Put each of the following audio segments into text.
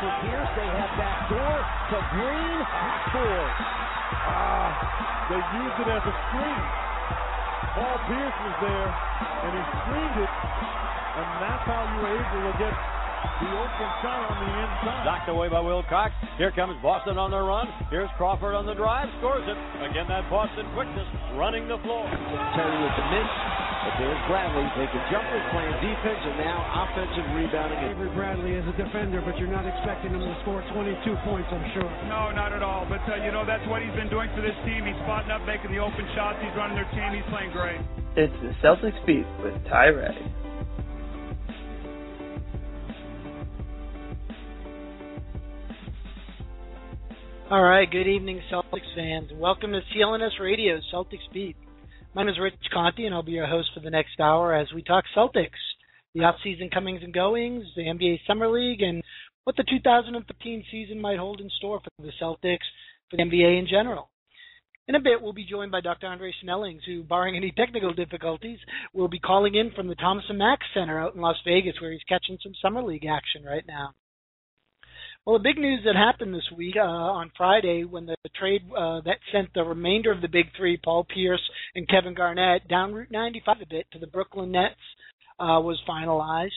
For Pierce. They have back door to Green. Scores. Ah, they used it as a screen. Paul Pierce was there, and he screened it, and that's how you were able to get the open shot on the inside. Knocked away by Wilcox. Here comes Boston on the run. Here's Crawford on the drive. Scores it. Again, that Boston quickness running the floor. Terry with the miss. But there's Bradley taking jumpers, playing defense, and now offensive rebounding. Avery Bradley is a defender, but you're not expecting him to score 22 points, I'm sure. No, not at all. But, uh, you know, that's what he's been doing for this team. He's spotting up, making the open shots. He's running their team. He's playing great. It's the Celtics beat with Ty Ray. All right, good evening, Celtics fans. Welcome to CLNS Radio, Celtics Beat. My name is Rich Conte, and I'll be your host for the next hour as we talk Celtics, the off-season comings and goings, the NBA Summer League, and what the 2013 season might hold in store for the Celtics, for the NBA in general. In a bit, we'll be joined by Dr. Andre Snellings, who, barring any technical difficulties, will be calling in from the Thomas and Mack Center out in Las Vegas, where he's catching some Summer League action right now. Well, the big news that happened this week uh, on Friday when the trade uh, that sent the remainder of the big three, Paul Pierce and Kevin Garnett, down Route 95 a bit to the Brooklyn Nets uh, was finalized.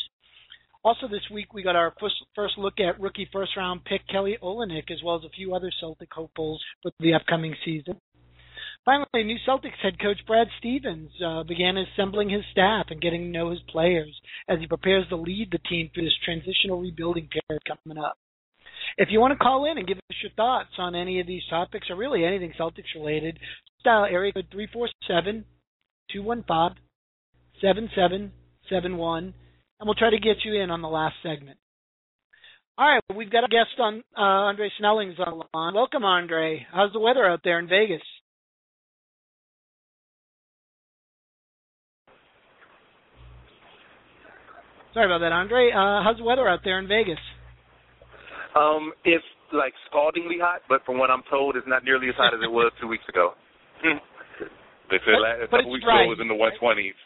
Also, this week we got our first, first look at rookie first round pick Kelly Olynyk, as well as a few other Celtic hopefuls for the upcoming season. Finally, new Celtics head coach Brad Stevens uh, began assembling his staff and getting to know his players as he prepares to lead the team through this transitional rebuilding period coming up. If you want to call in and give us your thoughts on any of these topics or really anything Celtics related, dial area code 347 215 7771 and we'll try to get you in on the last segment. All right, we've got a guest on uh, Andre Snellings on the line. Welcome, Andre. How's the weather out there in Vegas? Sorry about that, Andre. Uh, how's the weather out there in Vegas? Um, it's like scaldingly hot, but from what I'm told, it's not nearly as hot as it was two weeks ago. they said But- last, a couple weeks ago it was in the heat, 120s.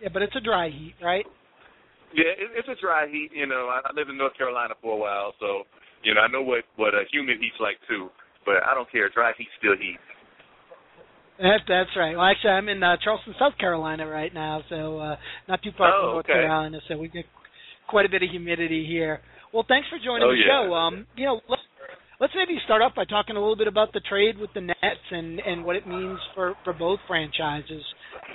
Yeah, but it's a dry heat, right? Yeah, it, it's a dry heat. You know, I, I lived in North Carolina for a while, so you know I know what what a humid heat's like too. But I don't care. Dry heat's still heat. That, that's right. Well, actually, I'm in uh, Charleston, South Carolina right now, so uh, not too far Oh, from North okay. Carolina. So we get quite a bit of humidity here. Well, thanks for joining Oh, the yeah. show. Um, you know, let's let's maybe start off by talking a little bit about the trade with the Nets and and what it means for for both franchises.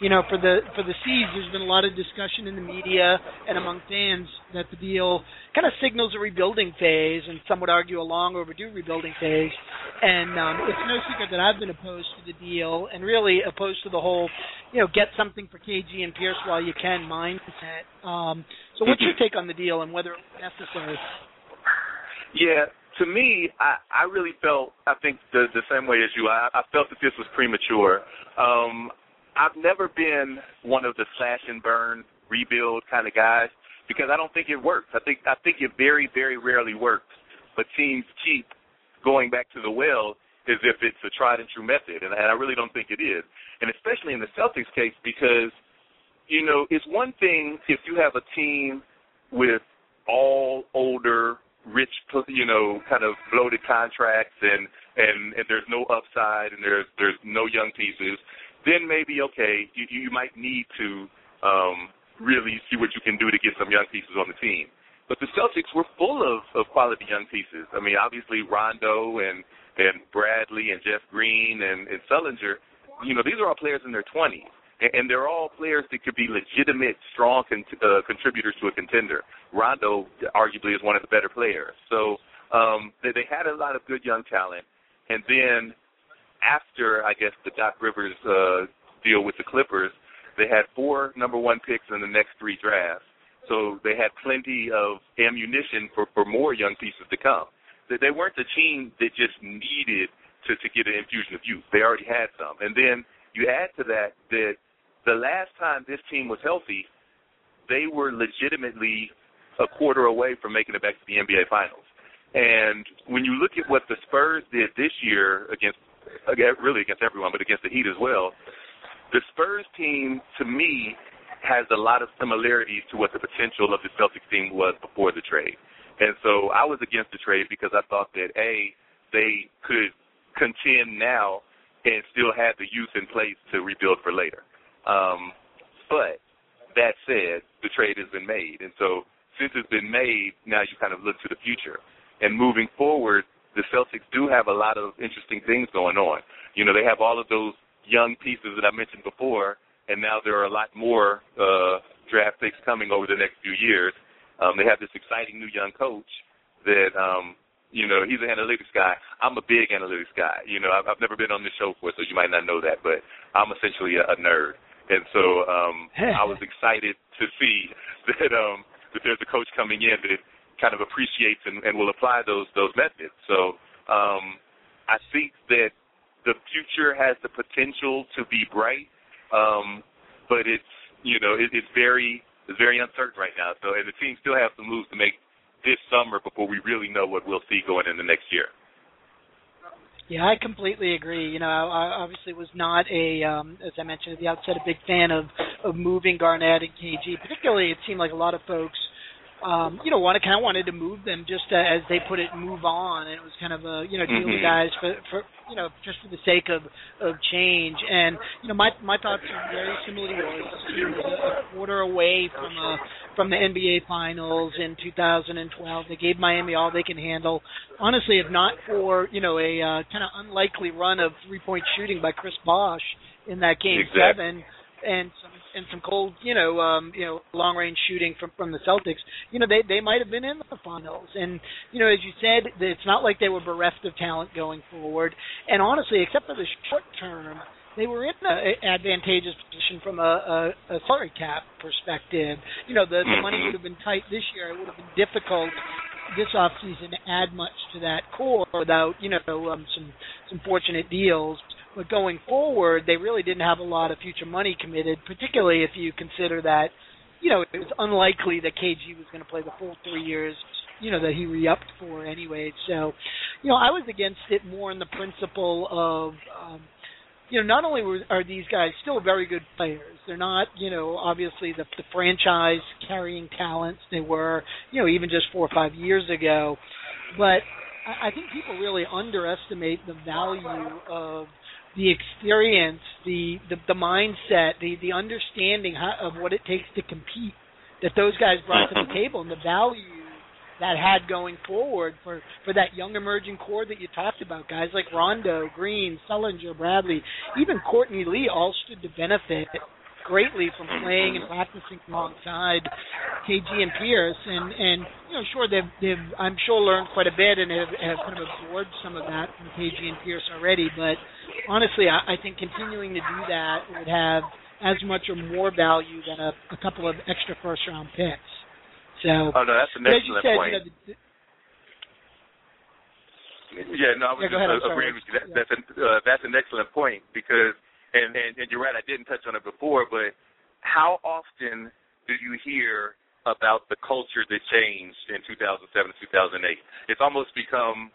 You know, for the for the C's, there's been a lot of discussion in the media and among fans that the deal kind of signals a rebuilding phase, and some would argue a long overdue rebuilding phase. And um, it's no secret that I've been opposed to the deal, and really opposed to the whole, you know, get something for KG and Pierce while you can mindset. Um, so, what's your take on the deal and whether it's necessary? Yeah, to me, I, I really felt I think the the same way as you. I, I felt that this was premature. Um, I've never been one of the slash and burn rebuild kind of guys because I don't think it works. I think I think it very very rarely works. But teams keep going back to the well as if it's a tried and true method, and, and I really don't think it is. And especially in the Celtics case because you know it's one thing if you have a team with all older rich, you know, kind of bloated contracts, and and and there's no upside, and there's there's no young pieces, then maybe okay, you you might need to um, really see what you can do to get some young pieces on the team. But the Celtics were full of of quality young pieces. I mean, obviously Rondo and and Bradley and Jeff Green and and Sullinger, you know, these are all players in their 20s and, and they're all players that could be legitimate, strong con- uh, contributors to a contender. Rondo, arguably, is one of the better players. So um, they, they had a lot of good young talent, and then after I guess the Doc Rivers uh, deal with the Clippers, they had four number one picks in the next three drafts. So they had plenty of ammunition for, for more young pieces to come. That they weren't the team that just needed to, to get an infusion of youth. They already had some. And then you add to that that the last time this team was healthy, they were legitimately a quarter away from making it back to the NBA Finals. And when you look at what the Spurs did this year against, really against everyone, but against the Heat as well, the Spurs team, to me, has a lot of similarities to what the potential of the Celtics team was before the trade. And so I was against the trade because I thought that A, they could contend now and still have the youth in place to rebuild for later. Um, but that said, the trade has been made. And so since it's been made, now you kind of look to the future. And moving forward, the Celtics do have a lot of interesting things going on. You know, they have all of those young pieces that I mentioned before and now there are a lot more uh, draft picks coming over the next few years. Um, they have this exciting new young coach that, um, you know, he's an analytics guy. I'm a big analytics guy. You know, I've, I've never been on this show before, so you might not know that, but I'm essentially a, a nerd. And so um, I was excited to see that um, that there's a coach coming in that kind of appreciates and, and will apply those those methods. So um, I think that the future has the potential to be bright um, but it's you know it, it's very it's very uncertain right now. So and the team still have some moves to make this summer before we really know what we'll see going in the next year. Yeah, I completely agree. You know, I obviously was not a, um, as I mentioned at the outset, a big fan of of moving Garnett and KG. Particularly, it seemed like a lot of folks um, you know, wanted kind of wanted to move them just to, as they put it, move on. And it was kind of a you know deal mm-hmm. with guys for for you know just for the sake of of change. And you know, my my thoughts are very similar to yours. Was a quarter away from a from the NBA Finals in 2012. They gave Miami all they can handle. Honestly, if not for you know a uh, kind of unlikely run of three point shooting by Chris Bosh in that game exactly. seven and some and some cold, you know, um, you know, long range shooting from from the Celtics, you know, they they might have been in the finals. And you know, as you said, it's not like they were bereft of talent going forward. And honestly, except for the short term, they were in an advantageous position from a, a, a salary cap perspective. You know, the, the money would have been tight this year. It would have been difficult this offseason to add much to that core without, you know, um, some some fortunate deals. But going forward, they really didn't have a lot of future money committed, particularly if you consider that, you know, it was unlikely that KG was going to play the full three years, you know, that he re-upped for anyway. So, you know, I was against it more in the principle of, um, you know, not only were, are these guys still very good players, they're not, you know, obviously the, the franchise carrying talents they were, you know, even just four or five years ago, but I, I think people really underestimate the value of the experience, the the, the mindset, the the understanding how, of what it takes to compete that those guys brought to the mm-hmm. table, and the value that had going forward for for that young emerging core that you talked about, guys like Rondo, Green, Sullinger, Bradley, even Courtney Lee, all stood to benefit greatly from playing and practicing alongside KG and Pierce, and and you know, sure they've they've I'm sure learned quite a bit and have, have kind of absorbed some of that from KG and Pierce already. But honestly, I, I think continuing to do that would have as much or more value than a, a couple of extra first round picks. So, oh no, that's an excellent said, point. You know, the, yeah, no, I was yeah, just ahead, agreeing with you. That, that's an uh, that's an excellent point because and, and and you're right. I didn't touch on it before, but how often do you hear about the culture that changed in 2007 2008? It's almost become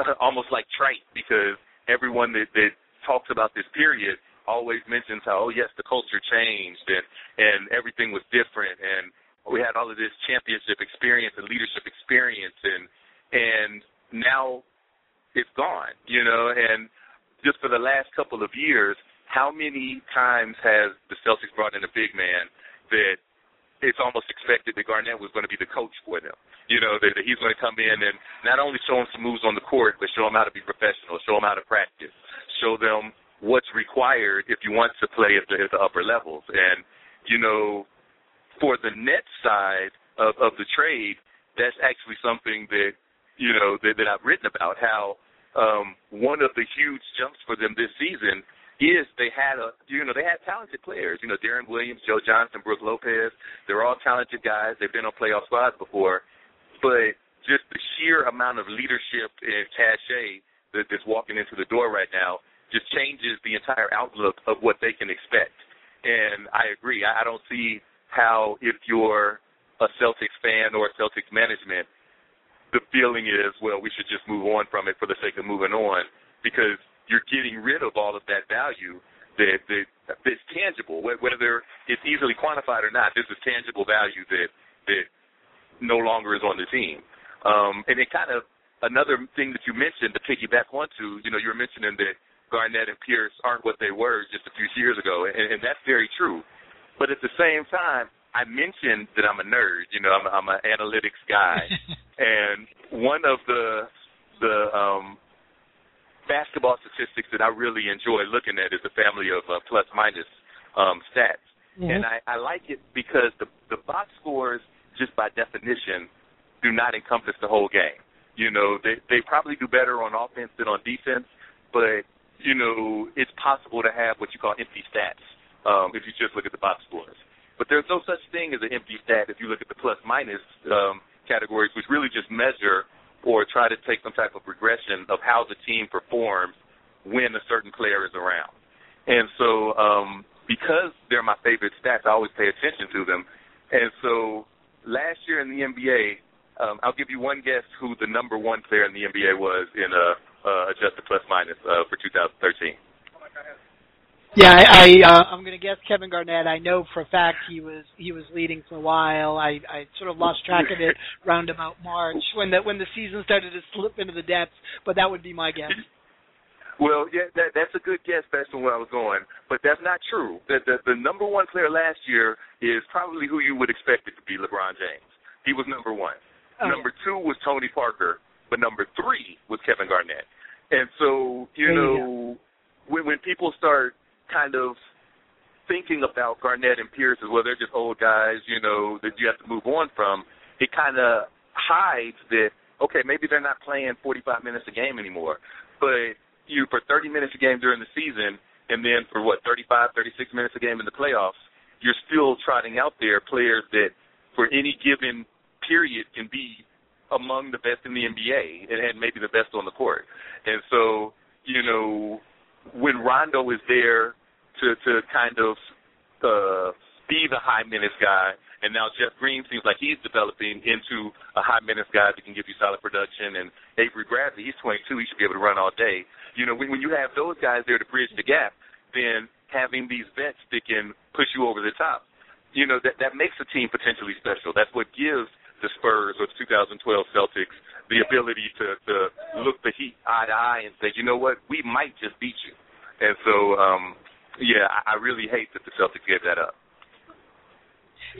almost like trite because everyone that that talks about this period always mentions how oh yes the culture changed and and everything was different and we had all of this championship experience and leadership experience and and now it's gone you know and just for the last couple of years how many times has the Celtics brought in a big man that it's almost expected that Garnett was going to be the coach for them. You know, that, that he's going to come in and not only show them some moves on the court, but show them how to be professional, show them how to practice, show them what's required if you want to play at the, at the upper levels. And, you know, for the net side of, of the trade, that's actually something that, you know, that, that I've written about, how um, one of the huge jumps for them this season is they had a you know they had talented players. You know Deron Williams, Joe Johnson, Brook Lopez. They're all talented guys. They've been on playoff squads before, but just the sheer amount of leadership and cachet that, that's walking into the door right now just changes the entire outlook of what they can expect. And I agree. I don't see how if you're a Celtics fan or a Celtics management, the feeling is, well, we should just move on from it for the sake of moving on because you're getting rid of all of that value that, that that's tangible, whether it's easily quantified or not. This is tangible value that that no longer is on the team. Um, and it kind of another thing that you mentioned to piggyback onto, you know, you were mentioning that Garnett and Pierce aren't what they were just a few years ago, and, and that's very true. But at the same time, I mentioned that I'm a nerd. You know, I'm, I'm an analytics guy, and one of the the um, basketball statistics that I really enjoy looking at is the family of uh, plus minus um, stats, mm-hmm. and I, I like it because the the box scores, just by definition, do not encompass the whole game. You know, they they probably do better on offense than on defense, but you know, it's possible to have what you call empty stats um, if you just look at the box scores. But there's no such thing as an empty stat if you look at the plus minus um, categories, which really just measure or try to take some type of regression of how the team performs when a certain player is around. And so, um, because they're my favorite stats, I always pay attention to them. And so, last year in the NBA, um, I'll give you one guess who the number one player in the NBA was in a uh, adjusted plus minus uh, for 2013. Yeah, I, I uh, I'm going to guess Kevin Garnett. I know for a fact he was he was leading for a while. I I sort of lost track of it round about March when the when the season started to slip into the depths. But that would be my guess. Well, yeah, that, that's a good guess based on where I was going, but that's not true. The, the the number one player last year is probably who you would expect it to be, LeBron James. He was number one. Oh. Number two was Tony Parker but number three was Kevin Garnett. And so, you know, when when people start kind of thinking about Garnett and Pierce as well, they're just old guys, you know, that you have to move on from, it kind of hides that, okay, maybe they're not playing 45 minutes a game anymore, but you for 30 minutes a game during the season, and then for what, 35, 36 minutes a game in the playoffs, you're still trotting out there players that for any given period can be among the best in the NBA and, and maybe the best on the court. And so, you know, when Rondo is there to to kind of uh, be the high minutes guy, and now Jeff Green seems like he's developing into a high minutes guy that can give you solid production. And Avery Bradley, he's 22, he should be able to run all day. You know, when, when you have those guys there to bridge the gap, then having these vets that can push you over the top, you know, that that makes a team potentially special. That's what gives the Spurs or the 2012 Celtics the ability to, to look the Heat eye to eye and say, you know what, we might just beat you. And so, um, yeah, I, really hate that the Celtics gave that up.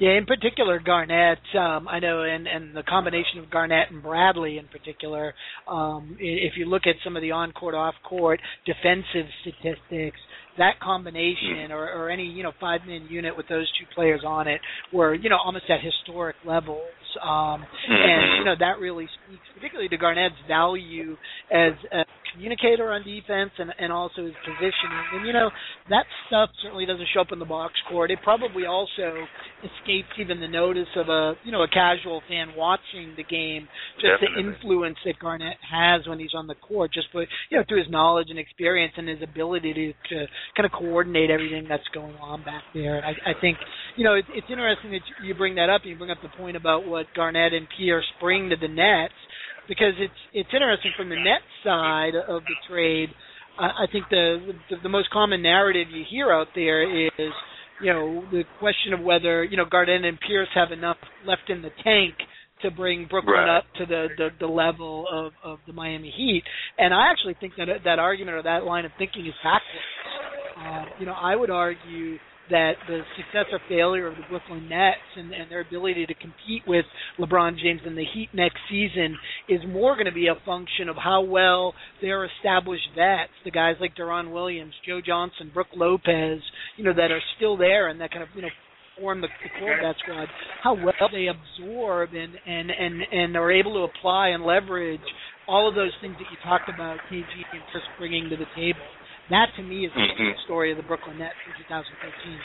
Yeah, in particular, Garnett. Um, I know, and and the combination of Garnett and Bradley in particular. Um, if you look at some of the on-court, off-court defensive statistics, that combination or, or any you know five man unit with those two players on it were you know almost at historic levels um and you know that really speaks particularly to Garnett's value as a communicator on defense and and also his positioning and you know that stuff certainly doesn't show up in the box court it probably also escapes even the notice of a you know a casual fan watching the game just Definitely. the influence that Garnett has when he's on the court just for you know through his knowledge and experience and his ability to, to kind of coordinate everything that's going on back there. And I, I think, you know, it, it's interesting that you bring that up. And you bring up the point about what Garnett and Pierce bring to the Nets, because it's it's interesting from the net side of the trade. I, I think the, the the most common narrative you hear out there is, you know, the question of whether you know Garnett and Pierce have enough left in the tank to bring Brooklyn right. up to the, the the level of of the Miami Heat. And I actually think that that argument or that line of thinking is backwards. Uh, you know, I would argue that the success or failure of the Brooklyn Nets and, and their ability to compete with LeBron James and the Heat next season is more going to be a function of how well their established vets, the guys like Deron Williams, Joe Johnson, Brook Lopez, you know, that are still there and that kind of, you know, form the, the core of that squad, how well they absorb and and and and are able to apply and leverage all of those things that you talked about, KG and Chris bringing to the table. That to me is the Mhm. story of the Brooklyn Nets in 2013.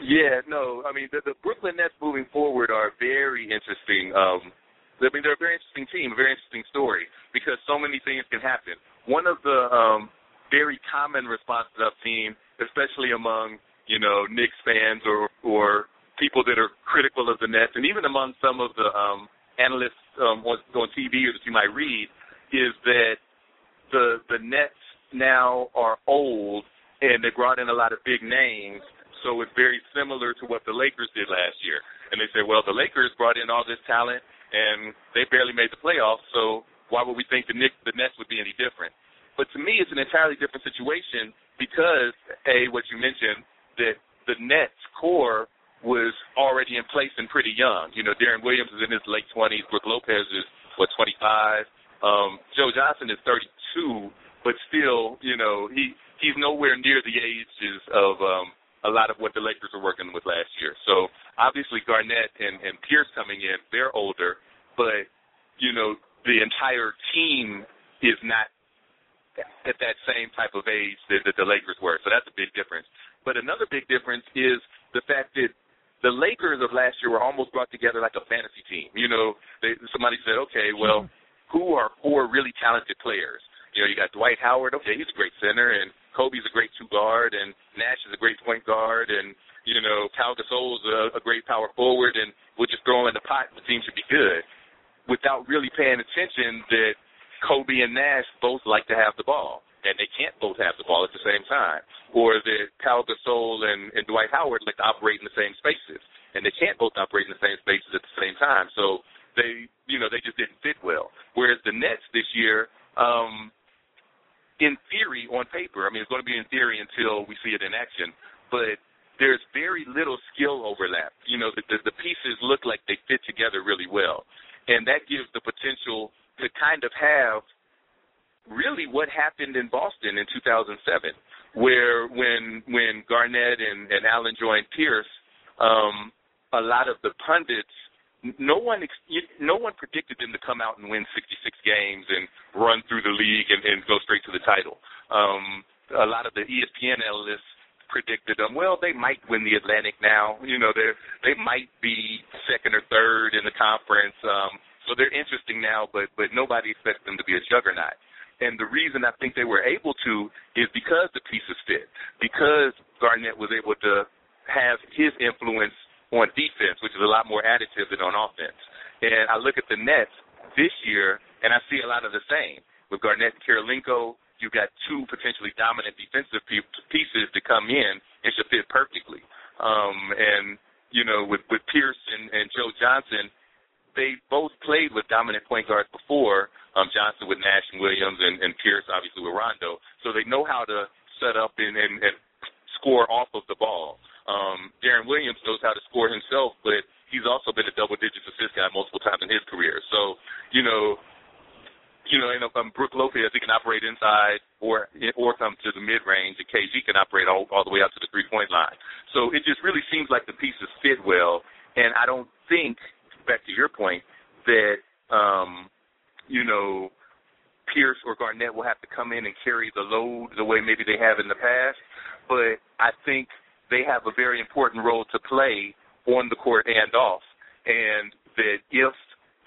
Yeah, no, I mean the, the Brooklyn Nets moving forward are very interesting. Um, I mean they're a very interesting team, a very interesting story because so many things can happen. One of the um, very common responses I've seen, especially among you know Knicks fans or or people that are critical of the Nets, and even among some of the um, analysts um, on, on TV or that you might read, is that the the Nets now are old and they brought in a lot of big names, so it's very similar to what the Lakers did last year. And they say, well, the Lakers brought in all this talent and they barely made the playoffs, so why would we think the Knicks, the Nets would be any different? But to me, it's an entirely different situation because, a what you mentioned, that the Nets core was already in place and pretty young. You know, Deron Williams is in his late 20s. Brook Lopez is what 25. Um, Joe Johnson is 32, but still, you know, he he's nowhere near the ages of um, a lot of what the Lakers were working with last year. So obviously Garnett and, and Pierce coming in, they're older, but you know the entire team is not at that same type of age that, that the Lakers were. So that's a big difference. But another big difference is the fact that the Lakers of last year were almost brought together like a fantasy team. You know, they, somebody said, okay, well, who are four really talented players? You know, you got Dwight Howard. Okay, he's a great center, and Kobe's a great two guard, and Nash is a great point guard, and you know, Pau Gasol's a, a great power forward, and we'll just throw him in the pot. The team should be good, without really paying attention that Kobe and Nash both like to have the ball, and they can't both have the ball at the same time, or that Pau Gasol and, and Dwight Howard like to operate in the same spaces, and they can't both operate in the same spaces at the same time. So they, you know, they just didn't fit well. Whereas the Nets this year, um, in theory, on paper, I mean, it's going to be in theory until we see it in action, but there's very little skill overlap. You know, the, the, the pieces look like they fit together really well, and that gives the potential to kind of have really what happened in Boston in 2007, where when when Garnett and, and Allen joined Pierce, um, a lot of the pundits, no one no one predicted them to come out and win 66 games and run through the league and, and go straight to the title. Um, a lot of the ESPN analysts predicted them. Well, they might win the Atlantic now. You know, they they might be second or third in the conference. Um, so they're interesting now, but but nobody expects them to be a juggernaut. And the reason I think they were able to is because the pieces fit. Because Garnett was able to have his influence on defense, which is a lot more additive than on offense. And I look at the Nets this year, and I see a lot of the same. With Garnett and Kirilenko, you've got two potentially dominant defensive pieces to come in and should fit perfectly. Um, and you know, with with Pierce and, and Joe Johnson, they both played with dominant point guards before. Um, Johnson with Nash and Williams, and, and Pierce obviously with Rondo. So they know how to set up and, and, and score off of the ball. Um, Deron Williams knows how to score himself, but he's also been a double-digit assist guy multiple times in his career. So you know, you know, and um, Brook Lopez, he can operate inside or or come to the mid range, and KG can operate all, all the way out to the three point line. So it just really seems like the pieces fit well, and I don't think, back to your point, that um, you know, Pierce or Garnett will have to come in and carry the load the way maybe they have in the past, but I think they have a very important role to play on the court and off, and that if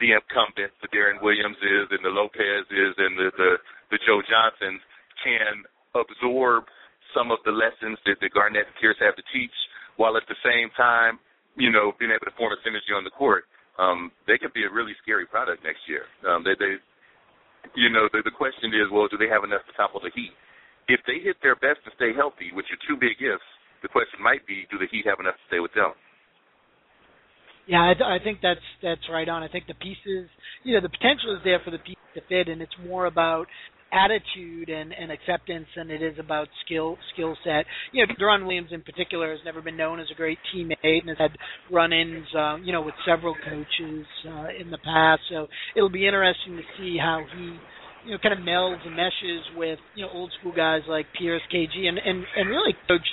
the incumbent, the Deron Williams is, and the Lopez is, and the the, the Joe Johnsons can absorb some of the lessons that the Garnett and Pierce have to teach, while at the same time, you know, being able to form a synergy on the court. Um, they could be a really scary product next year. Um, they, they, you know, the, the question is, well, do they have enough to topple the Heat? If they hit their best to stay healthy, which are two big ifs, the question might be, do the Heat have enough to stay with them? Yeah, I, I think that's that's right on. I think the pieces, you know, the potential is there for the pieces to fit, and it's more about attitude and, and acceptance than it is about skill skill set. You know, Deron Williams in particular has never been known as a great teammate and has had run-ins, um, you know, with several coaches uh, in the past. So it'll be interesting to see how he, you know, kind of melds and meshes with you know old school guys like Pierce, KG, and and and really Coach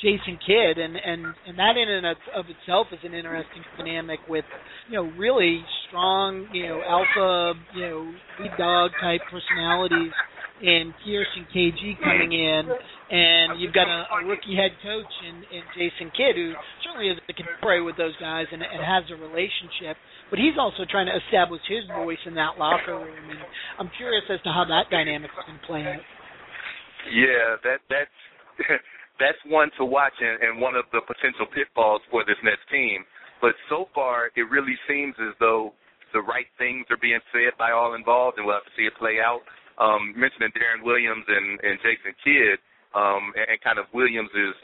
Jason Kidd, and and and that in and of itself is an interesting dynamic with you know really strong you know alpha you know lead dog type personalities and Pierce and KG coming in, and you've got a, a rookie head coach in, in Jason Kidd who certainly is a contemporary with those guys and, and has a relationship, but he's also trying to establish his voice in that locker room, and I'm curious as to how that dynamic is going to play out. Yeah, that that's that's one to watch and, and one of the potential pitfalls for this Nets team. But so far, it really seems as though the right things are being said by all involved, and we'll have to see it play out um, mentioning Deron Williams and, and Jason Kidd, um, and, and kind of Williams's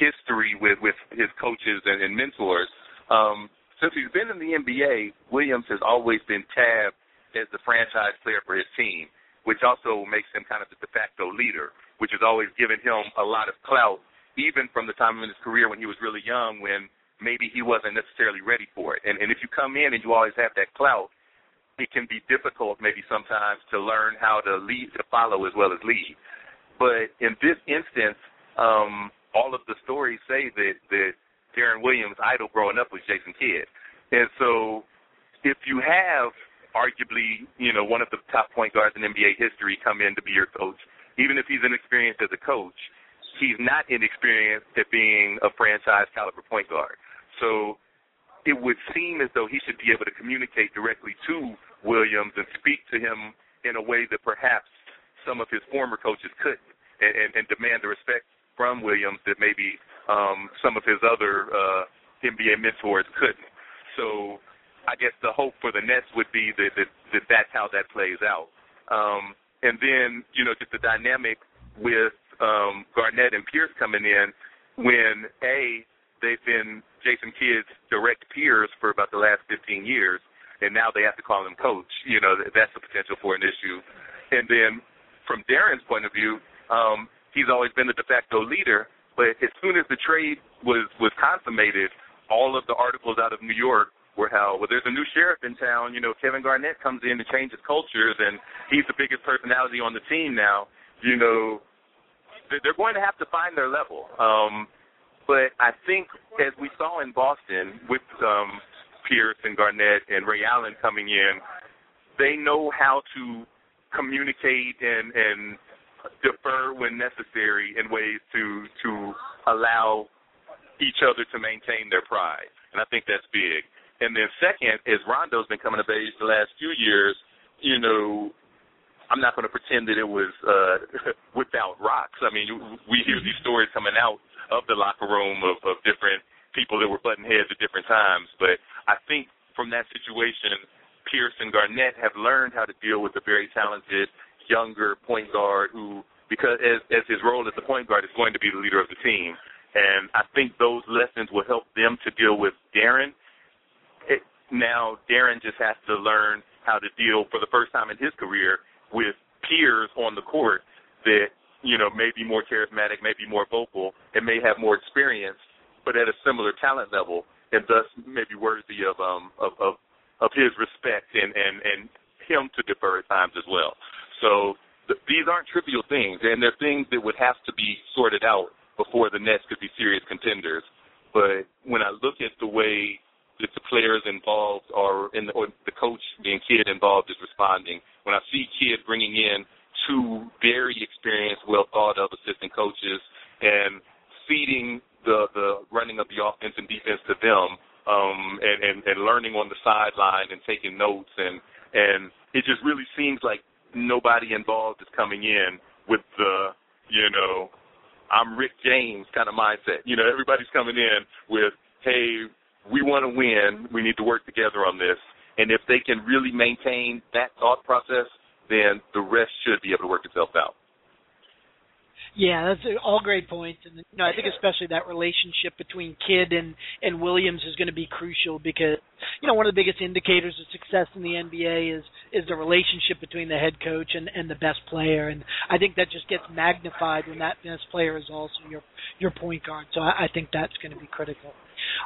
history with, with his coaches and, and mentors. Um, since he's been in the NBA, Williams has always been tabbed as the franchise player for his team, which also makes him kind of the de facto leader, which has always given him a lot of clout, even from the time in his career when he was really young, when maybe he wasn't necessarily ready for it. And, and if you come in and you always have that clout, it can be difficult maybe sometimes to learn how to lead, to follow as well as lead. But in this instance, um, all of the stories say that that Deron Williams' idol growing up was Jason Kidd, and so if you have arguably, you know, one of the top point guards in NBA history come in to be your coach, even if he's inexperienced as a coach, he's not inexperienced at being a franchise caliber point guard. So it would seem as though he should be able to communicate directly to Williams and speak to him in a way that perhaps some of his former coaches couldn't, and, and, and demand the respect from Williams that maybe um, some of his other uh, NBA mentors couldn't. So I guess the hope for the Nets would be that, that, that that's how that plays out. Um, and then, you know, just the dynamic with um, Garnett and Pierce coming in when, A, they've been Jason Kidd's direct peers for about the last 15 years, and now they have to call him coach. You know, that's the potential for an issue. And then from Deron's point of view, um, he's always been the de facto leader, but as soon as the trade was was consummated, all of the articles out of New York were how well there's a new sheriff in town. You know, Kevin Garnett comes in to change his cultures, and he's the biggest personality on the team now. You know, they're going to have to find their level. Um, but I think, as we saw in Boston with um, Pierce and Garnett and Ray Allen coming in, they know how to communicate and, and defer when necessary in ways to to allow each other to maintain their pride. And I think that's big. And then second, as Rondo's been coming of age the last few years, you know, I'm not going to pretend that it was uh, without rocks. I mean, we hear these stories coming out of the locker room of, of different people that were butting heads at different times. But I think from that situation, Pierce and Garnett have learned how to deal with a very talented younger point guard who, because as, as his role as the point guard, is going to be the leader of the team. And I think those lessons will help them to deal with Deron. Now Deron just has to learn how to deal for the first time in his career with peers on the court that you know, may be more charismatic, may be more vocal, and may have more experience, but at a similar talent level, and thus may be worthy of um of of, of his respect and and and him to defer at times as well. So th- these aren't trivial things, and they're things that would have to be sorted out before the Nets could be serious contenders. But when I look at the way that the players involved are in the, or the coach being Kidd involved is responding, when I see Kidd bringing in two very experienced, well thought of assistant coaches and feeding the the running of the offense and defense to them, um, and, and and learning on the sideline and taking notes and and it just really seems like nobody involved is coming in with the you know I'm Rick James kind of mindset. You know, everybody's coming in with, hey, we want to win. We need to work together on this. And if they can really maintain that thought process, then the rest should be able to work itself out. Yeah, that's all great points, and you know I think especially that relationship between Kidd and and Williams is going to be crucial because you know one of the biggest indicators of success in the NBA is is the relationship between the head coach and and the best player, and I think that just gets magnified when that best player is also your your point guard. So I, I think that's going to be critical.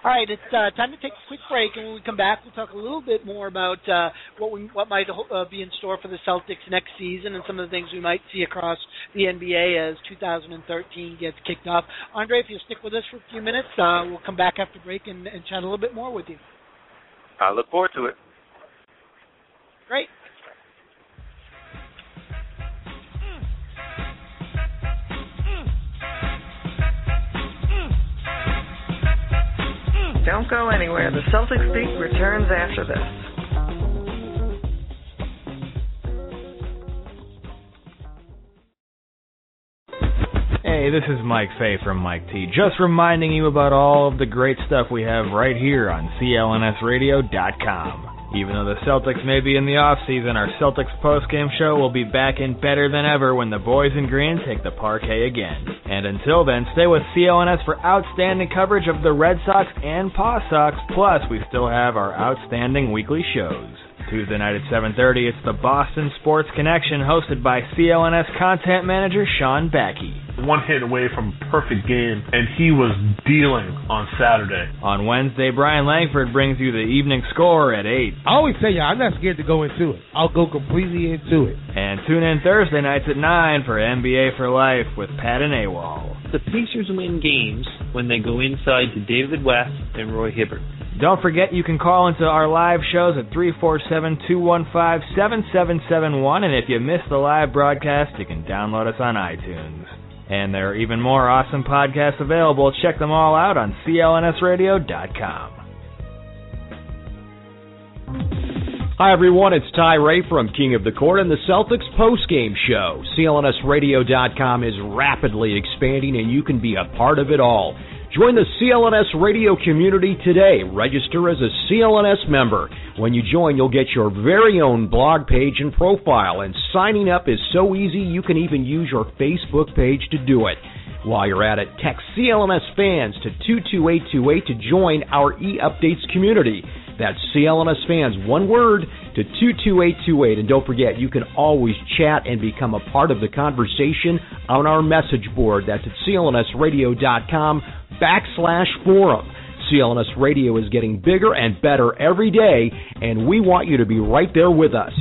All right, it's uh, time to take a quick break, and when we come back, we'll talk a little bit more about uh, what we what might uh, be in store for the Celtics next season, and some of the things we might see across the NBA as 2013 gets kicked off. Andre, if you'll stick with us for a few minutes, uh, we'll come back after break and, and chat a little bit more with you. I look forward to it. Don't go anywhere. The Celtics Beat returns after this. Hey, this is Mike Fay from Mike T. Just reminding you about all of the great stuff we have right here on CLNSradio.com. Even though the Celtics may be in the off season, our Celtics postgame show will be back in better than ever when the boys in green take the parquet again. And until then, stay with CLNS for outstanding coverage of the Red Sox and Paw Sox. Plus, we still have our outstanding weekly shows. Tuesday night at 7:30, it's the Boston Sports Connection, hosted by CLNS content manager Sean Backey. One hit away from a perfect game, and he was dealing on Saturday. On Wednesday, Brian Langford brings you the evening score at 8. I always tell you, I'm not scared to go into it. I'll go completely into it. And tune in Thursday nights at 9 for NBA for Life with Pat and AWOL. The Pacers win games when they go inside to David West and Roy Hibbert. Don't forget you can call into our live shows at 347-215-7771 and if you missed the live broadcast, you can download us on iTunes. And there are even more awesome podcasts available. Check them all out on clnsradio.com. Hi everyone, it's Ty Ray from King of the Court and the Celtics postgame show. CLNSradio.com is rapidly expanding and you can be a part of it all. Join the CLNS radio community today. Register as a CLNS member. When you join, you'll get your very own blog page and profile, and signing up is so easy you can even use your Facebook page to do it. While you're at it, text CLNS fans to 22828 to join our e-updates community. That's CLNS fans, one word, to 22828. And don't forget, you can always chat and become a part of the conversation on our message board. That's at clnsradio.com backslash forum. CLNS Radio is getting bigger and better every day, and we want you to be right there with us.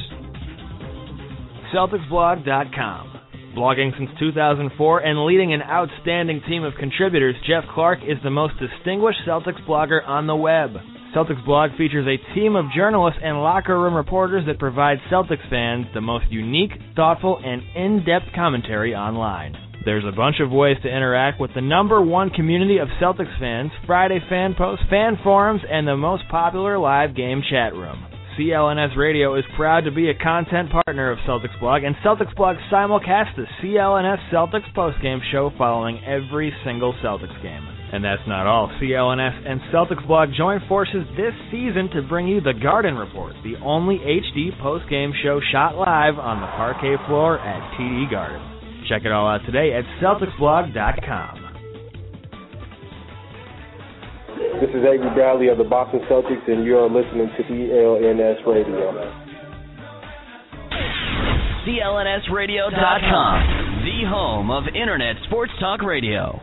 CelticsBlog.com. Blogging since 2004 and leading an outstanding team of contributors, Jeff Clark is the most distinguished Celtics blogger on the web. Celtics blog features a team of journalists and locker room reporters that provide Celtics fans the most unique, thoughtful, and in-depth commentary online. There's a bunch of ways to interact with the number one community of Celtics fans, Friday fan posts, fan forums, and the most popular live game chat room. CLNS Radio is proud to be a content partner of Celtics Blog, and Celtics Blog simulcasts the CLNS Celtics postgame show following every single Celtics game. And that's not all. CLNS and Celtics Blog join forces this season to bring you the Garden Report, the only HD post-game show shot live on the parquet floor at TD Garden. Check it all out today at CelticsBlog.com. This is Avery Bradley of the Boston Celtics, and you're listening to CLNS Radio. CLNSradio.com, the home of Internet Sports Talk Radio.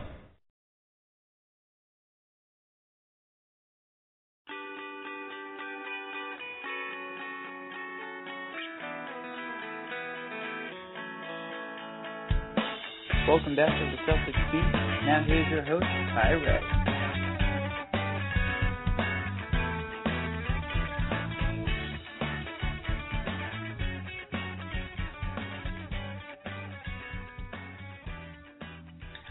Welcome back to the Celtics Beat. Now here's your host, Ty Ray.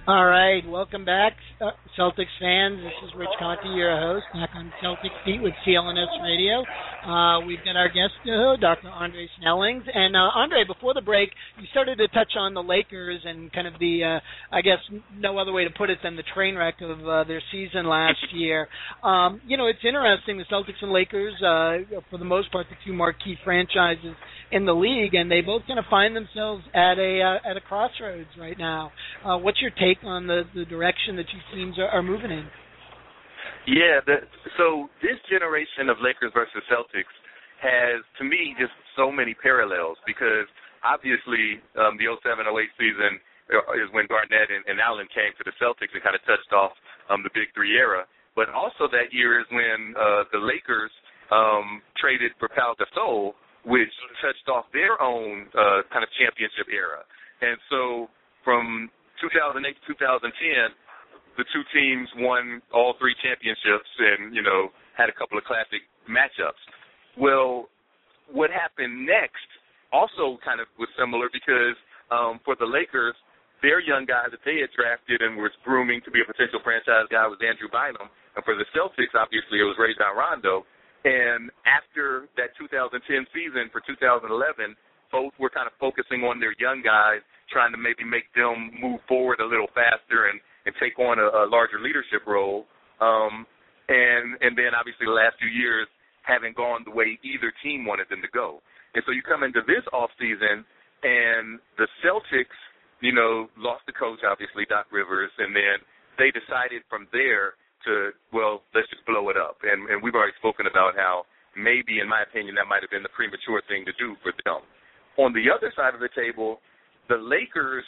All right, welcome back, uh, Celtics fans. This is Rich Conte, your host, back on Celtics Beat with CLNS Radio. Uh, we've got our guest, uh, Dr. Andre Snellings. And uh, Andre, before the break, you started to touch on the Lakers and kind of the, uh, I guess, no other way to put it than the train wreck of uh, their season last year. Um, you know, it's interesting. The Celtics and Lakers, for the most part, the two marquee franchises in the league, and they both kind of find themselves at a at a crossroads right now. What's your take on the the direction that two teams are, are moving in? Yeah, the, so this generation of Lakers versus Celtics has, to me, just so many parallels because obviously um, the 07-08 season is when Garnett and, and Allen came to the Celtics and kind of touched off um, the Big Three era. But also that year is when uh, the Lakers um, traded for Pau Gasol, which touched off their own uh, kind of championship era. And so from 2008 to 2010, the two teams won all three championships and, you know, had a couple of classic matchups. Well, what happened next also kind of was similar because um, for the Lakers, their young guy that they had drafted and was grooming to be a potential franchise guy was Andrew Bynum. And for the Celtics, obviously, it was Rajon Rondo. And after that 2010 season for 2011, both were kind of focusing on their young guys, trying to maybe make them move forward a little faster and, and take on a, a larger leadership role. Um, and and then obviously the last few years haven't gone the way either team wanted them to go. And so you come into this off season, and the Celtics, you know, lost the coach obviously Doc Rivers, and then they decided from there to well, let's just blow it up. And and we've already spoken about how maybe, in my opinion, that might have been the premature thing to do for them. On the other side of the table, the Lakers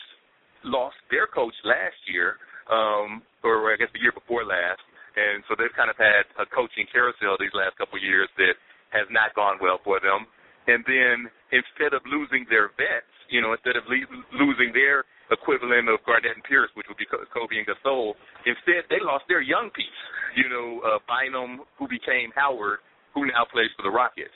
lost their coach last year, um, or I guess the year before last, and so they've kind of had a coaching carousel these last couple of years that has not gone well for them. And then instead of losing their vets, you know, instead of le- losing their equivalent of Garnett and Pierce, which would be Kobe and Gasol, instead they lost their young piece, you know, uh, Bynum, who became Howard, who now plays for the Rockets.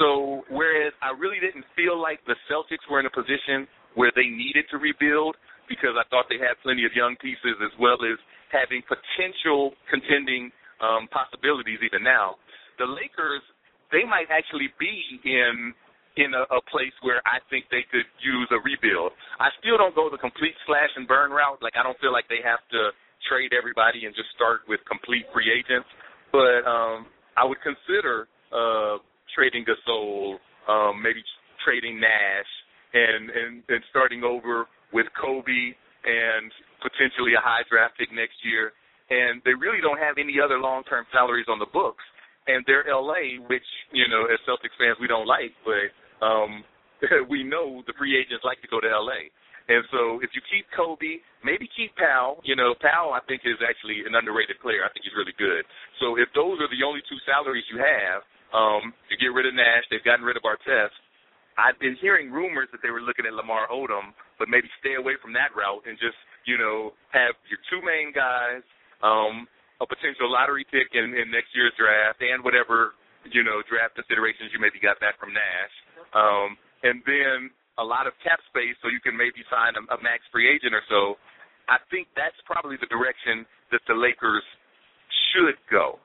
So whereas I really didn't feel like the Celtics were in a position where they needed to rebuild because I thought they had plenty of young pieces as well as having potential contending um, possibilities even now. The Lakers, they might actually be in in a, a place where I think they could use a rebuild. I still don't go the complete slash and burn route. Like I don't feel like they have to trade everybody and just start with complete free agents. But um, I would consider uh, trading Gasol, um, maybe trading Nash, and, and and starting over with Kobe and potentially a high draft pick next year. And they really don't have any other long term salaries on the books. And they're LA, which, you know, as Celtics fans we don't like, but um we know the free agents like to go to LA. And so if you keep Kobe, maybe keep Pau. You know, Pau I think is actually an underrated player. I think he's really good. So if those are the only two salaries you have, um, to get rid of Nash, they've gotten rid of Artest. I've been hearing rumors that they were looking at Lamar Odom, but maybe stay away from that route and just you know, have your two main guys, um, a potential lottery pick in, in next year's draft, and whatever you know draft considerations you maybe got back from Nash, um, and then a lot of cap space so you can maybe sign a, a max free agent or so. I think that's probably the direction that the Lakers should go.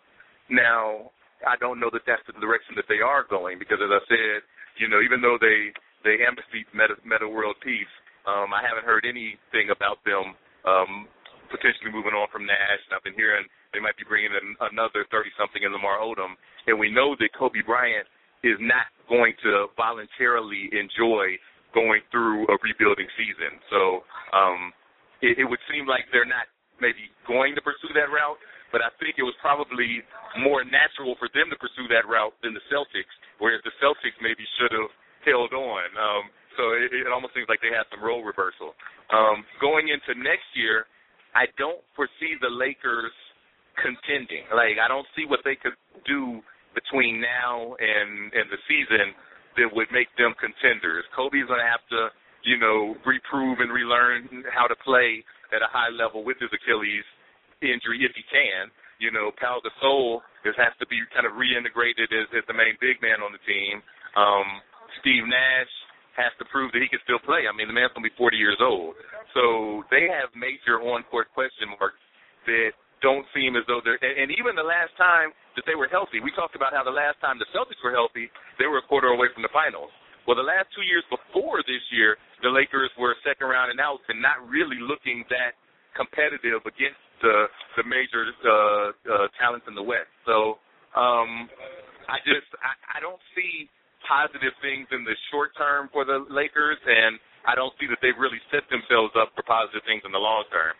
Now, I don't know that that's the direction that they are going because, as I said, you know, even though they they amnestied Meta, Meta World Peace, um, I haven't heard anything about them um, potentially moving on from Nash. And I've been hearing they might be bringing in another 30-something in Lamar Odom. And we know that Kobe Bryant is not going to voluntarily enjoy going through a rebuilding season. So um, it, it would seem like they're not maybe going to pursue that route. But I think it was probably more natural for them to pursue that route than the Celtics, whereas the Celtics maybe should have held on. Um, so it, it almost seems like they have some role reversal. Um, going into next year, I don't foresee the Lakers contending. Like I don't see what they could do between now and and the season that would make them contenders. Kobe's gonna have to, you know, reprove and relearn how to play at a high level with his Achilles injury if he can. You know, Pau Gasol is, has to be kind of reintegrated as, as the main big man on the team. Um, Steve Nash has to prove that he can still play. I mean, the man's gonna be 40 years old, so they have major on-court question marks that don't seem as though they're. And, and even the last time that they were healthy, we talked about how the last time the Celtics were healthy, they were a quarter away from the finals. Well, the last two years before this year, the Lakers were second round and out and not really looking that competitive against the the major uh, uh, talents in the West. So um, I just I, I don't see positive things in the short term for the Lakers, and I don't see that they've really set themselves up for positive things in the long term.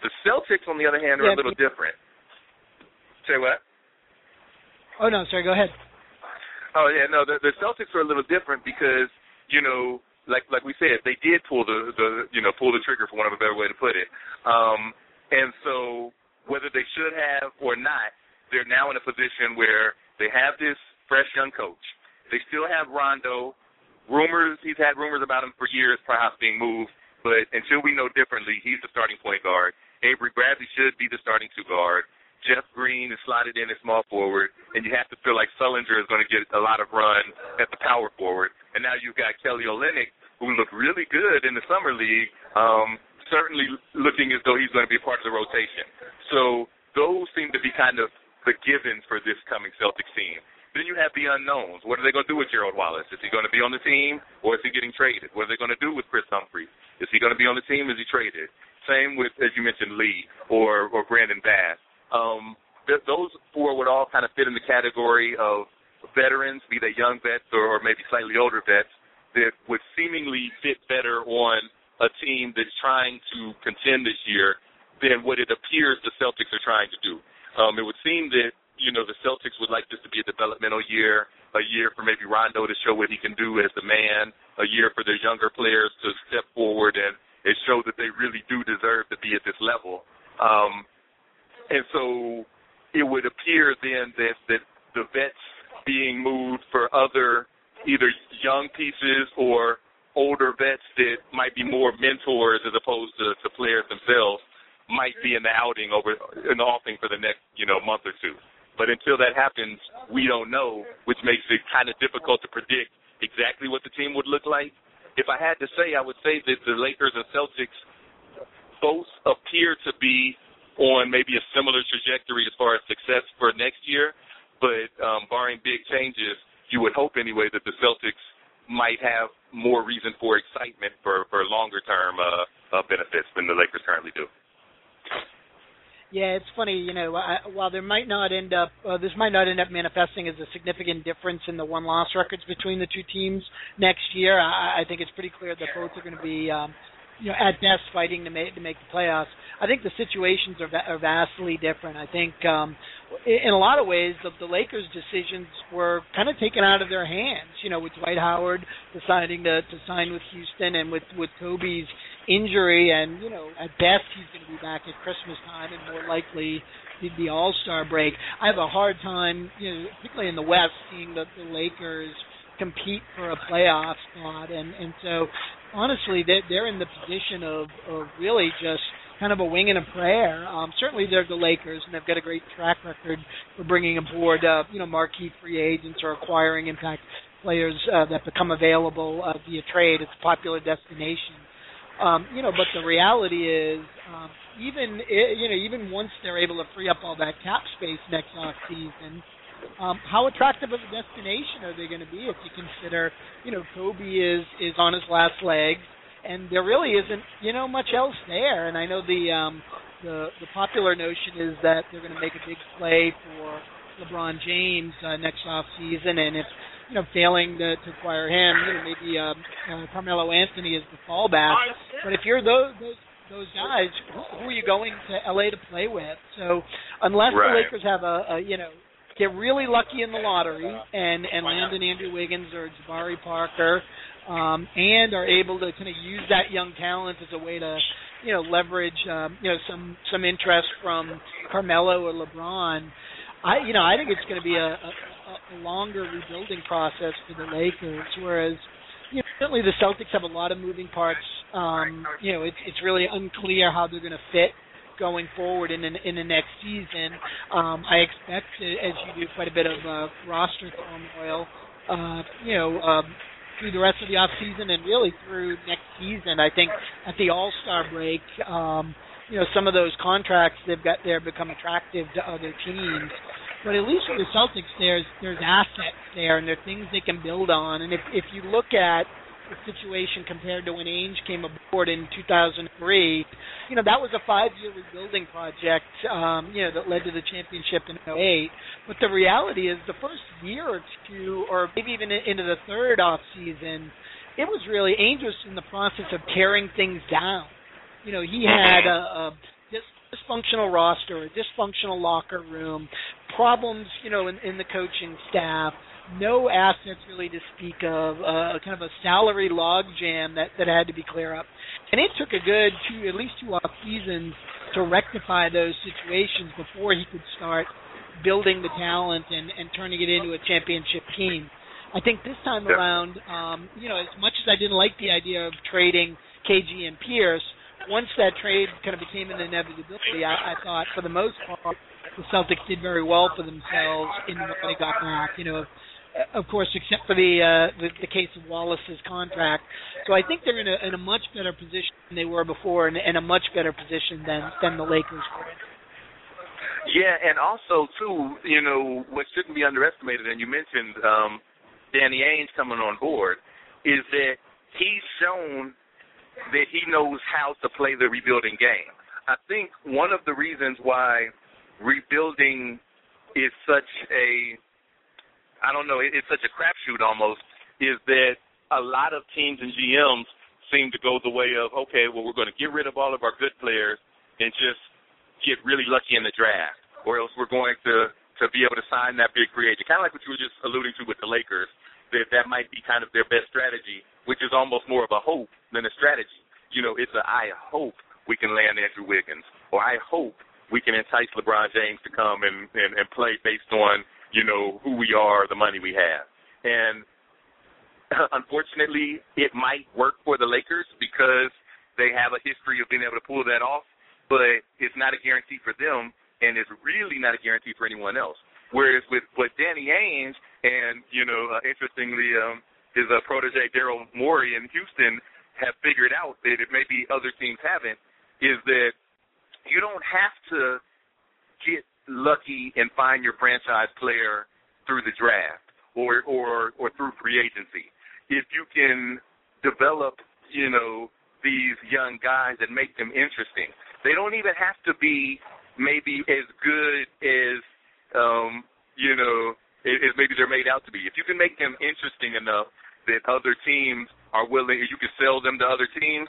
The Celtics, on the other hand, are yeah, a little different. Say what? Oh no, sorry. Go ahead. Oh yeah, no. The, the Celtics are a little different because you know, like like we said, they did pull the the you know pull the trigger for one of a better way to put it. Um, and so whether they should have or not, they're now in a position where they have this fresh young coach. They still have Rondo. Rumors, he's had rumors about him for years, perhaps being moved, but until we know differently, he's the starting point guard. Avery Bradley should be the starting two guard. Jeff Green is slotted in as small forward, and you have to feel like Sullinger is going to get a lot of run at the power forward. And now you've got Kelly Olynyk, who looked really good in the summer league, um, certainly looking as though he's going to be part of the rotation. So those seem to be kind of the givens for this coming Celtics team. Then you have the unknowns. What are they going to do with Gerald Wallace? Is he going to be on the team or is he getting traded? What are they going to do with Kris Humphries? Is he going to be on the team? Is he traded? Same with, as you mentioned, Lee or or Brandon Bass. Um, th- those four would all kind of fit in the category of veterans, be they young vets or, or maybe slightly older vets, that would seemingly fit better on a team that's trying to contend this year than what it appears the Celtics are trying to do. Um, it would seem that you know, the Celtics would like this to be a developmental year, a year for maybe Rondo to show what he can do as a man, a year for their younger players to step forward and, and show that they really do deserve to be at this level. Um, and so it would appear then that, that the vets being moved for other either young pieces or older vets that might be more mentors as opposed to, to players themselves might be in the outing over in the offing for the next, you know, month or two. But until that happens, we don't know, which makes it kind of difficult to predict exactly what the team would look like. If I had to say, I would say that the Lakers and Celtics both appear to be on maybe a similar trajectory as far as success for next year. But um, barring big changes, you would hope anyway that the Celtics might have more reason for excitement for for longer term uh, uh, benefits than the Lakers currently do. Yeah, it's funny, you know, I, while there might not end up, uh, this might not end up manifesting as a significant difference in the one-loss records between the two teams next year. I, I think it's pretty clear that both are going to be, um, you know, at best fighting to make to make the playoffs. I think the situations are, are vastly different. I think, um, in a lot of ways, the, the Lakers' decisions were kind of taken out of their hands. You know, with Dwight Howard deciding to to sign with Houston, and with with Kobe's injury, and you know, at best he's going to be back at Christmas time, and more likely the, the All Star break. I have a hard time, you know, particularly in the West, seeing the, the Lakers compete for a playoff spot, and and so honestly, they're they're in the position of of really just kind of a wing and a prayer. Um, certainly, they're the Lakers, and they've got a great track record for bringing aboard, uh, you know, marquee free agents or acquiring impact players uh, that become available uh, via trade. It's a popular destination. Um, you know, but the reality is, um, even you know, even once they're able to free up all that cap space next off season, um, how attractive of a destination are they going to be if you consider, you know, Kobe is is on his last legs, and there really isn't, you know, much else there. And I know the um, the the popular notion is that they're going to make a big play for LeBron James uh, next off season, and if you know, failing to, to acquire him, you know, maybe um, uh, Carmelo Anthony is the fallback. But if you're those those, those guys, who, who are you going to LA to play with? So unless right. the Lakers have a, a you know get really lucky in the lottery and and land an Andrew Wiggins or Jabari Parker, um, and are able to kind of use that young talent as a way to you know leverage um, you know some some interest from Carmelo or LeBron. I you know I think it's going to be a, a a longer rebuilding process for the Lakers, whereas you know, certainly the Celtics have a lot of moving parts. Um, you know, it's it's really unclear how they're going to fit going forward in the, in the next season. Um, I expect, as you do, quite a bit of uh, roster turmoil. Uh, you know, um, through the rest of the off season and really through next season. I think at the All Star break, um, you know, some of those contracts they've got there become attractive to other teams. But at least for the Celtics, there's there's assets there, and there are things they can build on. And if if you look at situation compared to when Ainge came aboard in 2003, you know that was a five-year rebuilding project, um, you know that led to the championship in 08. But the reality is, the first year or two, or maybe even into the third off season, it was really Ainge was in the process of tearing things down. You know, he had a, a dysfunctional roster, a dysfunctional locker room, problems, you know, in, in the coaching staff, no assets really to speak of, uh, kind of a salary logjam that that had to be clear up. And it took a good two, at least two off seasons to rectify those situations before he could start building the talent and, and turning it into a championship team. I think this time around, um, you know, as much as I didn't like the idea of trading KG and Pierce, once that trade kind of became an inevitability, I, I thought for the most part the Celtics did very well for themselves in what they got back. You know, of course, except for the uh, the, the case of Wallace's contract. So I think they're in a in a much better position than they were before, and in a much better position than than the Lakers were. Yeah, and also too, you know, what shouldn't be underestimated, and you mentioned um, Danny Ainge coming on board, is that he's shown that he knows how to play the rebuilding game. I think one of the reasons why rebuilding is such a I don't know, it's such a crapshoot almost, is that a lot of teams and GMs seem to go the way of, okay, well, we're going to get rid of all of our good players and just get really lucky in the draft, or else we're going to to be able to sign that big free agent. Kind of like what you were just alluding to with the Lakers, that that might be kind of their best strategy, which is almost more of a hope than a strategy. You know, it's a I hope we can land Andrew Wiggins, or I hope we can entice LeBron James to come and, and, and play based on, you know, who we are, the money we have. And unfortunately, it might work for the Lakers because they have a history of being able to pull that off, but it's not a guarantee for them and it's really not a guarantee for anyone else. Whereas with what Danny Ainge and you know, uh, interestingly, um, his uh, protege Daryl Morey in Houston have figured out that it maybe other teams haven't is that you don't have to get lucky and find your franchise player through the draft or or or through free agency. If you can develop, you know, these young guys and make them interesting. They don't even have to be maybe as good as um, you know as maybe they're made out to be. If you can make them interesting enough that other teams are willing, you can sell them to other teams,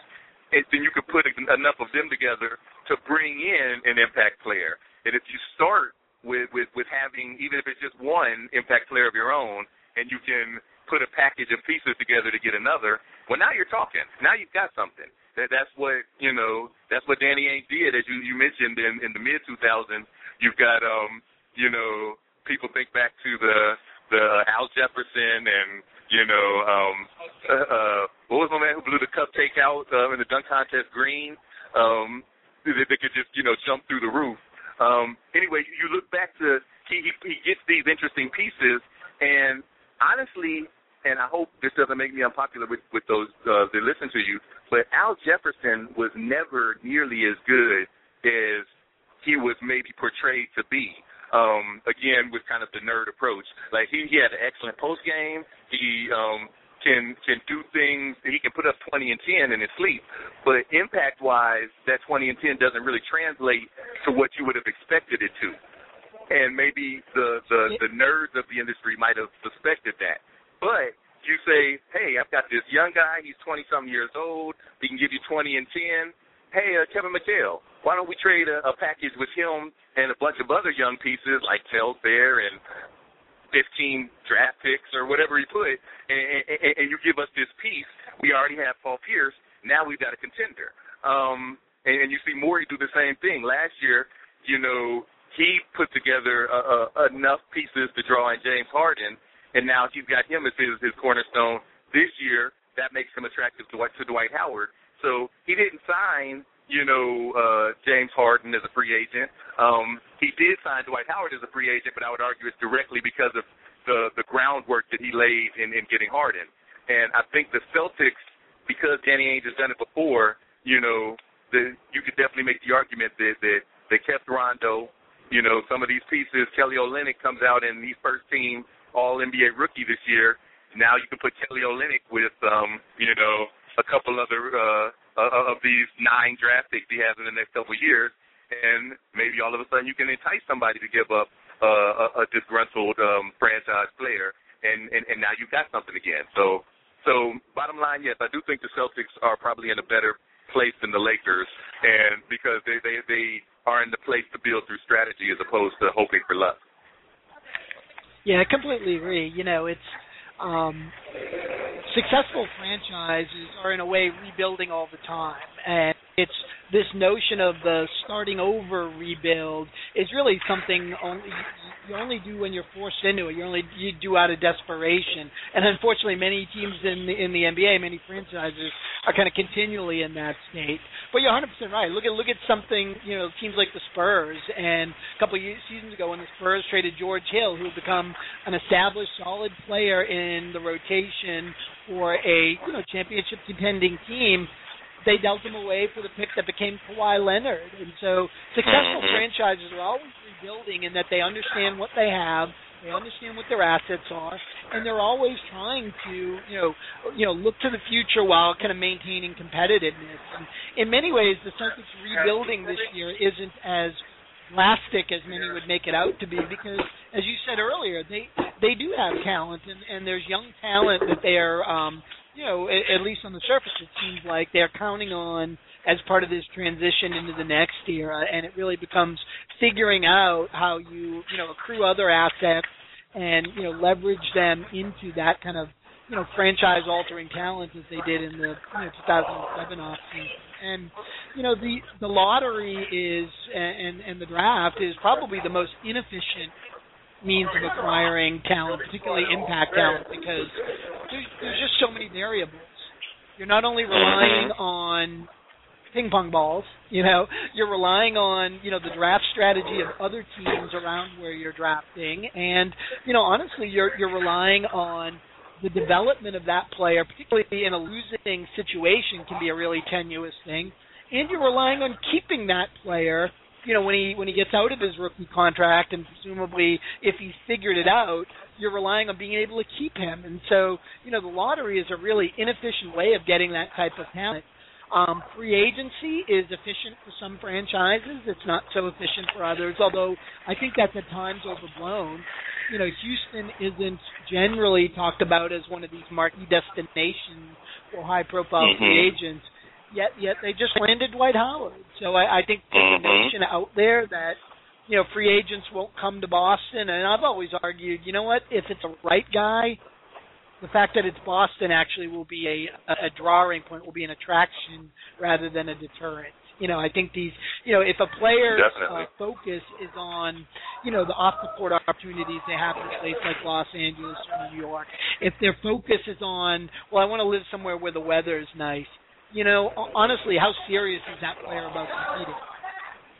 and then you can put enough of them together to bring in an impact player. And if you start with with with having even if it's just one impact player of your own, and you can put a package of pieces together to get another, well now you're talking. Now you've got something. That that's what you know. That's what Danny Ainge did, as you you mentioned in in the mid 2000s. You've got um you know people think back to the the Al Jefferson and you know um uh, uh what was my man who blew the cupcake out uh, in the dunk contest green um they, they could just you know jump through the roof um anyway you look back to he he, he gets these interesting pieces and honestly and I hope this doesn't make me unpopular with with those uh, that listen to you, but Al Jefferson was never nearly as good as he was maybe portrayed to be. Um, again, with kind of the nerd approach. Like he, he had an excellent post game. He um, can can do things. He can put up 20 and 10 in his sleep, but impact wise, that 20 and 10 doesn't really translate to what you would have expected it to. And maybe the the, the nerds of the industry might have suspected that. But you say, hey, I've got this young guy. He's 20 some years old. He can give you 20 and 10. Hey, uh, Kevin McHale, why don't we trade a, a package with him and a bunch of other young pieces like Telfair and 15 draft picks or whatever he put, and, and, and you give us this piece. We already have Paul Pierce. Now we've got a contender. Um, and, and you see Morey do the same thing. Last year, you know, he put together uh, uh, enough pieces to draw in James Harden and now he's got him as his, his cornerstone this year. That makes him attractive to, to Dwight Howard. So he didn't sign, you know, uh, James Harden as a free agent. Um, he did sign Dwight Howard as a free agent, but I would argue it's directly because of the the groundwork that he laid in, in getting Harden. And I think the Celtics, because Danny Ainge has done it before, you know, the, you could definitely make the argument that that they kept Rondo. You know, some of these pieces, Kelly Olynyk comes out in these first team all NBA rookie this year. Now you can put Kelly Olynyk with, um, you know, a couple other uh, uh, of these nine draft picks he has in the next couple of years, and maybe all of a sudden you can entice somebody to give up uh, a, a disgruntled um, franchise player, and, and and now you've got something again. So so bottom line, yes, I do think the Celtics are probably in a better place than the Lakers, and because they they they are in the place to build through strategy as opposed to hoping for luck. Yeah, I completely agree. You know, it's um, successful franchises are in a way rebuilding all the time, and it's this notion of the starting over rebuild is really something only you only do when you're forced into it. You only you do out of desperation. And unfortunately, many teams in the, in the NBA, many franchises are kind of continually in that state. But you're 100% right. Look at look at something you know teams like the Spurs, and a couple of seasons ago when the Spurs traded George Hill, who had become an established, solid player in the rotation for a you know championship depending team they dealt him away for the pick that became Kawhi Leonard. And so successful mm-hmm. franchises are always rebuilding in that they understand what they have, they understand what their assets are, and they're always trying to, you know, you know, look to the future while kind of maintaining competitiveness. And in many ways, the Celtics rebuilding this year isn't as drastic as many would make it out to be because as you said earlier they they do have talent and and there's young talent that they are um you know, at, at least on the surface, it seems like they're counting on as part of this transition into the next era, and it really becomes figuring out how you, you know, accrue other assets and you know leverage them into that kind of you know franchise altering talent as they did in the you know, 2007 off season. And you know the the lottery is and and the draft is probably the most inefficient means of acquiring talent, particularly impact talent, because there's, there's just so many variables. You're not only relying on ping pong balls, you know, you're relying on, you know, the draft strategy of other teams around where you're drafting. And, you know, honestly you're you're relying on the development of that player, particularly in a losing situation can be a really tenuous thing. And you're relying on keeping that player you know when he when he gets out of his rookie contract and presumably if he's figured it out you're relying on being able to keep him. And so you know the lottery is a really inefficient way of getting that type of talent um, free agency is efficient for some franchises it's not so efficient for others although i think that's at times overblown you know houston isn't generally talked about as one of these marquee destinations for high profile mm-hmm. free agents yet yet they just landed Dwight Howard. So I, I think there's mm-hmm. a notion out there that you know free agents won't come to Boston, and I've always argued, you know what, if it's a right guy, the fact that it's Boston actually will be a a drawing point, will be an attraction rather than a deterrent. You know, I think these, you know, if a player's uh, focus is on, you know, the off the court opportunities they have in a place like Los Angeles or New York, if their focus is on, well, I want to live somewhere where the weather is nice, you know, honestly, how serious is that player about competing?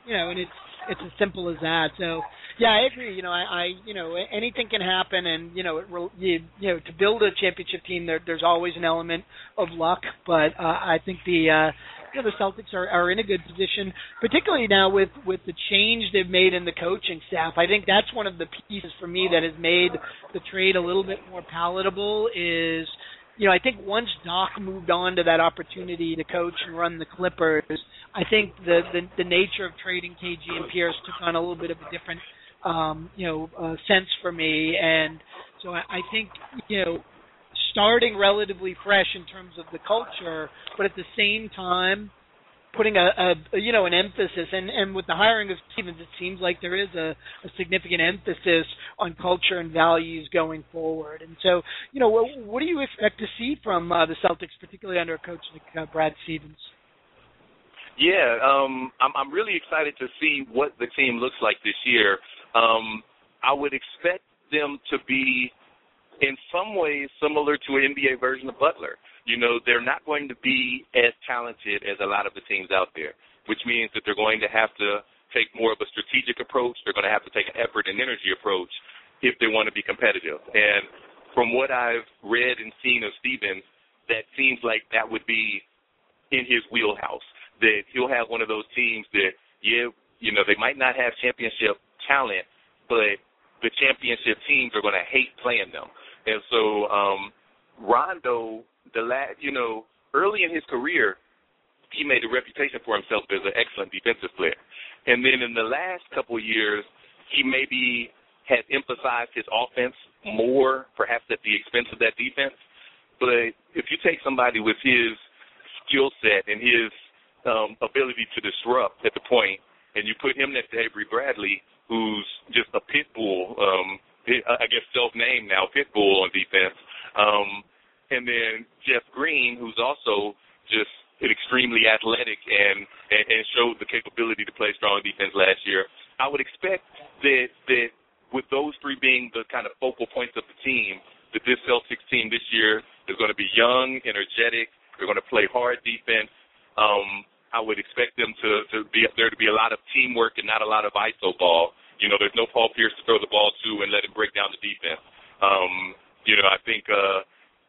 You know, and it's it's as simple as that. So, yeah, I agree. You know, I, I you know, anything can happen, and you know, it, you, you know, to build a championship team, there, there's always an element of luck. But uh, I think the uh, you know, the Celtics are, are in a good position, particularly now with with the change they've made in the coaching staff. I think that's one of the pieces for me that has made the trade a little bit more palatable. Is you know, I think once Doc moved on to that opportunity to coach and run the Clippers, I think the the, the nature of trading KG and Pierce took on a little bit of a different, um, you know, uh, sense for me, and so I, I think you know, starting relatively fresh in terms of the culture, but at the same time putting a, a you know an emphasis and and with the hiring of Stevens it seems like there is a, a significant emphasis on culture and values going forward. And so you know what, what do you expect to see from uh, the Celtics particularly under a coach like uh, Brad Stevens yeah um I'm I'm really excited to see what the team looks like this year um I would expect them to be in some ways similar to an NBA version of Butler you know, they're not going to be as talented as a lot of the teams out there, which means that they're going to have to take more of a strategic approach. They're going to have to take an effort and energy approach if they want to be competitive. And from what I've read and seen of Stevens, that seems like that would be in his wheelhouse. That he'll have one of those teams that, yeah, you know, they might not have championship talent, but the championship teams are going to hate playing them. And so um, Rondo the last, you know, early in his career, he made a reputation for himself as an excellent defensive player. And then in the last couple of years, he maybe has emphasized his offense more, perhaps at the expense of that defense. But if you take somebody with his skill set and his um, ability to disrupt at the point, and you put him next to Avery Bradley, who's just a pit bull, um, I guess self-named now, pit bull on defense. Um, and then Jeff Green, who's also just extremely athletic and, and and showed the capability to play strong defense last year. I would expect that that with those three being the kind of focal points of the team, that this Celtics team this year is going to be young, energetic. They're going to play hard defense. Um, I would expect them to to be there to be a lot of teamwork and not a lot of iso ball. You know, there's no Paul Pierce to throw the ball to and let him break down the defense. Um, you know, I think uh,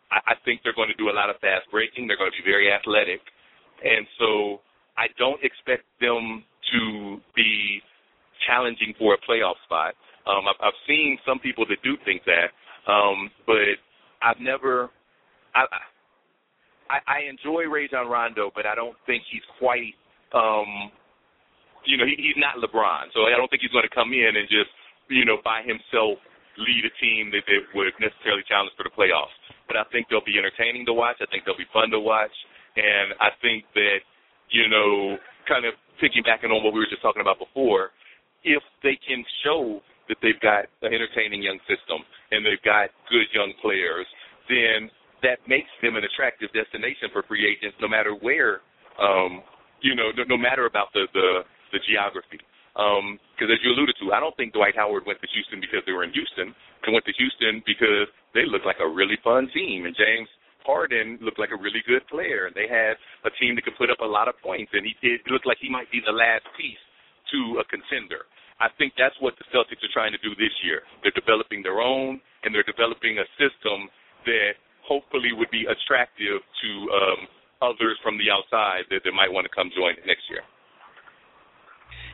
I, I think they're going to do a lot of fast breaking. They're going to be very athletic, and so I don't expect them to be challenging for a playoff spot. Um, I've, I've seen some people that do think that, um, but I've never. I, I, I enjoy Rajon Rondo, but I don't think he's quite. Um, you know, he, he's not LeBron, so I don't think he's going to come in and just, you know, by himself lead a team that, that would necessarily challenge for the playoffs. But I think they'll be entertaining to watch. I think they'll be fun to watch, and I think that, you know, kind of piggybacking on what we were just talking about before, if they can show that they've got an entertaining young system and they've got good young players, then that makes them an attractive destination for free agents, no matter where, um, you know, no, no matter about the the, the geography. Because um, as you alluded to, I don't think Dwight Howard went to Houston because they were in Houston. They went to Houston because they looked like a really fun team, and James Harden looked like a really good player, and they had a team that could put up a lot of points, and he it looked like he might be the last piece to a contender. I think that's what the Celtics are trying to do this year. They're developing their own, and they're developing a system that hopefully would be attractive to um, others from the outside that, that might want to come join next year.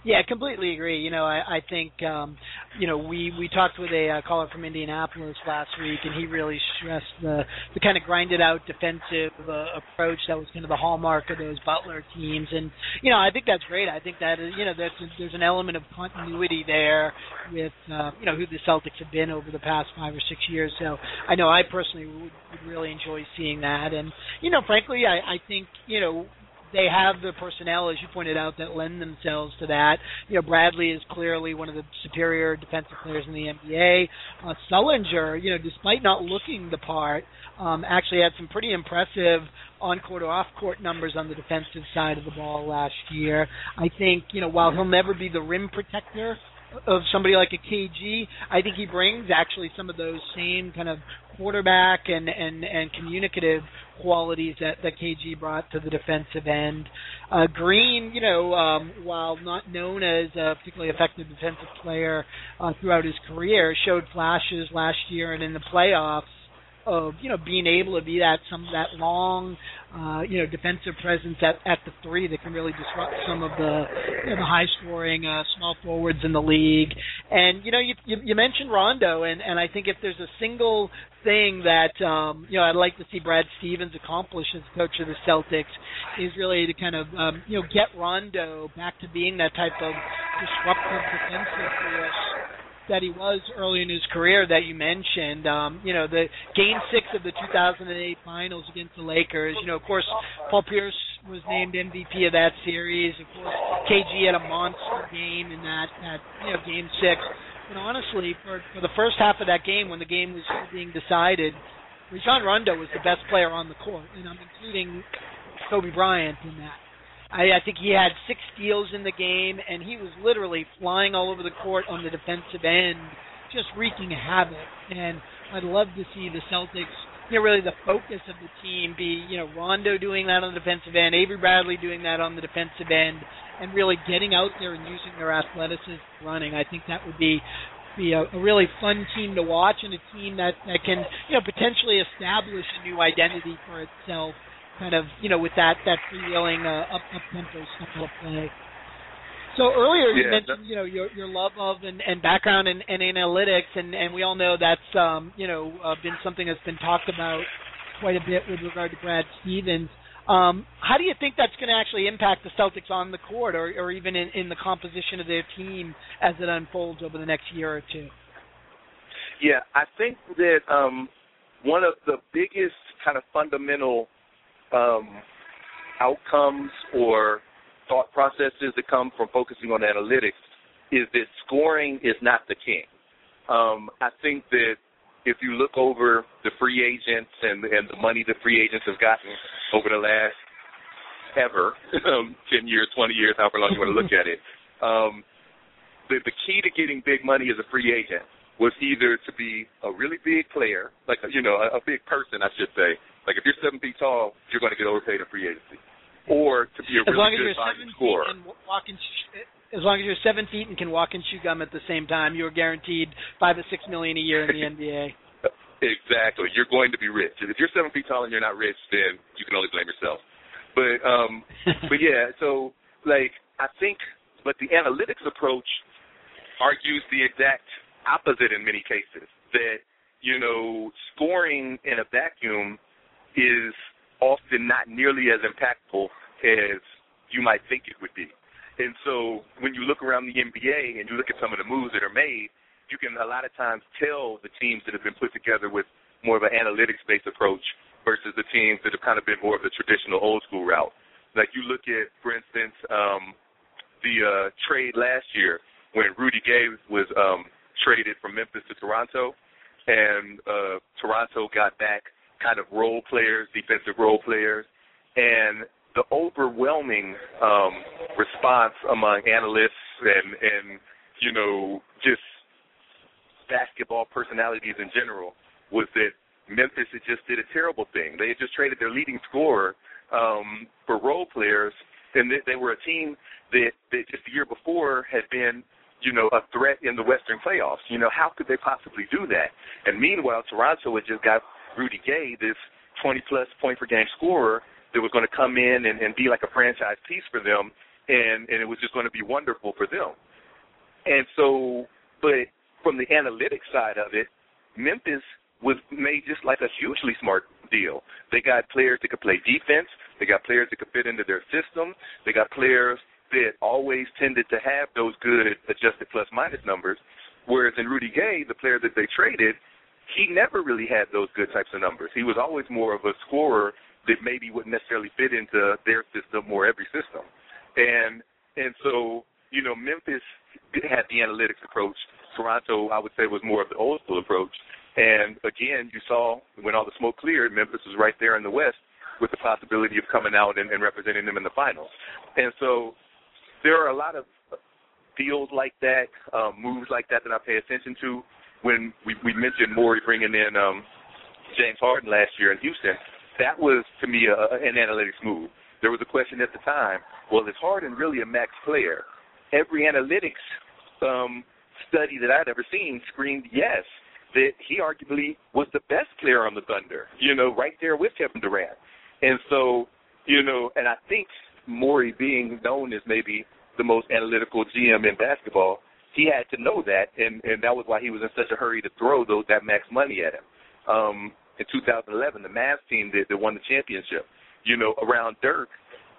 Yeah, completely agree. You know, I, I think um, you know we we talked with a uh, caller from Indianapolis last week, and he really stressed the the kind of grinded out defensive uh, approach that was kind of the hallmark of those Butler teams. And you know, I think that's great. I think that is, you know that's there's an element of continuity there with uh, you know who the Celtics have been over the past five or six years. So I know I personally would, would really enjoy seeing that. And you know, frankly, I, I think you know they have the personnel, as you pointed out, that lend themselves to that. You know, Bradley is clearly one of the superior defensive players in the NBA. Uh, Sullinger, you know, despite not looking the part, um, actually had some pretty impressive on-court or off-court numbers on the defensive side of the ball last year. I think, you know, while he'll never be the rim protector of somebody like a KG, I think he brings actually some of those same kind of quarterback and and and communicative qualities that that KG brought to the defensive end. Uh, Green, you know, um, while not known as a particularly effective defensive player uh, throughout his career, showed flashes last year and in the playoffs of you know being able to be that some that long uh, you know defensive presence at at the three that can really disrupt some of the you know, the high scoring uh, small forwards in the league. And you know you, you you mentioned Rondo, and and I think if there's a single thing that um, you know I'd like to see Brad Stevens accomplish as coach of the Celtics is really to kind of um, you know get Rondo back to being that type of disruptive defensive force that he was early in his career that you mentioned. Um, you know, the game six of the 2008 finals against the Lakers. You know, of course, Paul Pierce was named MVP of that series. Of course, KG had a monster game in that, that you know, game six. And honestly, for, for the first half of that game, when the game was being decided, Rajon Rondo was the best player on the court, and I'm including Kobe Bryant in that. I, I think he had six steals in the game, and he was literally flying all over the court on the defensive end, just wreaking havoc. And I'd love to see the Celtics, you know, really the focus of the team be, you know, Rondo doing that on the defensive end, Avery Bradley doing that on the defensive end, and really getting out there and using their athleticism running. I think that would be be a, a really fun team to watch and a team that that can you know potentially establish a new identity for itself kind of you know with that that freewheeling uh, up up tempo style of play. So earlier you yeah, mentioned you know your your love of and, and background in, in analytics, and and we all know that's um, you know uh, been something that's been talked about quite a bit with regard to Brad Stevens. Um, how do you think that's going to actually impact the Celtics on the court, or, or even in, in the composition of their team as it unfolds over the next year or two? Yeah, I think that um, one of the biggest kind of fundamental um, outcomes or thought processes that come from focusing on analytics is that scoring is not the king. Um, I think that if you look over the free agents and and the money the free agents have gotten over the last ever, um, 10 years, 20 years, however long you want to look at it. Um, the, the key to getting big money as a free agent was either to be a really big player, like, you know, a, a big person, I should say. Like, if you're seven feet tall, you're going to get overpaid in free agency. Or to be a as really long as good you're seven scorer. feet and walk and sh- as long as you're seven feet and can walk and chew gum at the same time, you're guaranteed five or six million a year in the NBA. Exactly. You're going to be rich. If you're seven feet tall and you're not rich, then you can only blame yourself. But um but yeah, so like I think but the analytics approach argues the exact opposite in many cases. That, you know, scoring in a vacuum is often not nearly as impactful as you might think it would be. And so when you look around the NBA and you look at some of the moves that are made, you can a lot of times tell the teams that have been put together with more of an analytics based approach versus the teams that have kind of been more of the traditional old school route. Like you look at, for instance, um, the uh, trade last year when Rudy Gay was um, traded from Memphis to Toronto, and uh, Toronto got back kind of role players, defensive role players, and the overwhelming um, response among analysts and and you know just basketball personalities in general was that Memphis had just did a terrible thing. They had just traded their leading scorer um, for role players, and they, were a team that, that just the year before had been, you know, a threat in the Western playoffs. You know, how could they possibly do that? And meanwhile, Toronto had just got Rudy Gay, this 20 plus point per game scorer that was going to come in and, and be like a franchise piece for them, and and it was just going to be wonderful for them. And so, but from the analytics side of it, Memphis was made just like a hugely smart deal. They got players that could play defense. They got players that could fit into their system. They got players that always tended to have those good adjusted plus minus numbers. Whereas in Rudy Gay, the player that they traded, he never really had those good types of numbers. He was always more of a scorer that maybe wouldn't necessarily fit into their system or every system. And and so, you know, Memphis had the analytics approach. Toronto, I would say, was more of the old school approach. And again, you saw when all the smoke cleared, Memphis was right there in the West with the possibility of coming out and, and representing them in the finals. And so there are a lot of deals like that, um, moves like that that I pay attention to. When we, we mentioned Morey bringing in um, James Harden last year in Houston, that was to me a, an analytics move. There was a question at the time: Well, is Harden really a max player? Every analytics um, study that I'd ever seen screamed yes. That he arguably was the best player on the Thunder. You know, right there with Kevin Durant. And so, you know, and I think Morey being known as maybe the most analytical GM in basketball, he had to know that, and and that was why he was in such a hurry to throw those that max money at him. Um, in 2011, the Mavs team that, that won the championship. You know, around Dirk,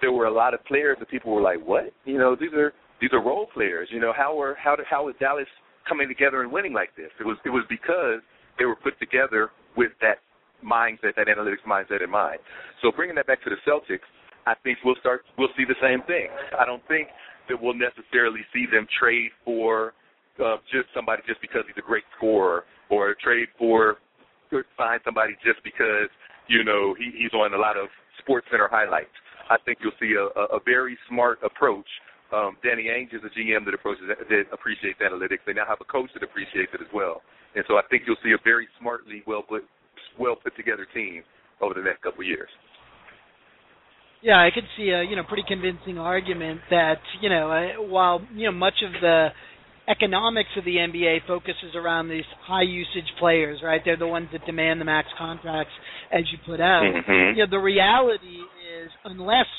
there were a lot of players that people were like, "What? You know, these are these are role players. You know, how are how how is Dallas coming together and winning like this?" It was it was because they were put together with that mindset, that analytics mindset in mind. So bringing that back to the Celtics, I think we'll start we'll see the same thing. I don't think that we'll necessarily see them trade for uh, just somebody just because he's a great scorer, or trade for find somebody just because you know he, he's on a lot of Sports Center highlights. I think you'll see a, a, a very smart approach. Um, Danny Ainge is a GM that approaches that appreciates analytics. They now have a coach that appreciates it as well, and so I think you'll see a very smartly well put well put together team over the next couple of years. Yeah, I could see a you know pretty convincing argument that you know uh, while you know much of the economics of the NBA focuses around these high usage players, right? They're the ones that demand the max contracts, as you put out. Mm-hmm. You know, the reality is unless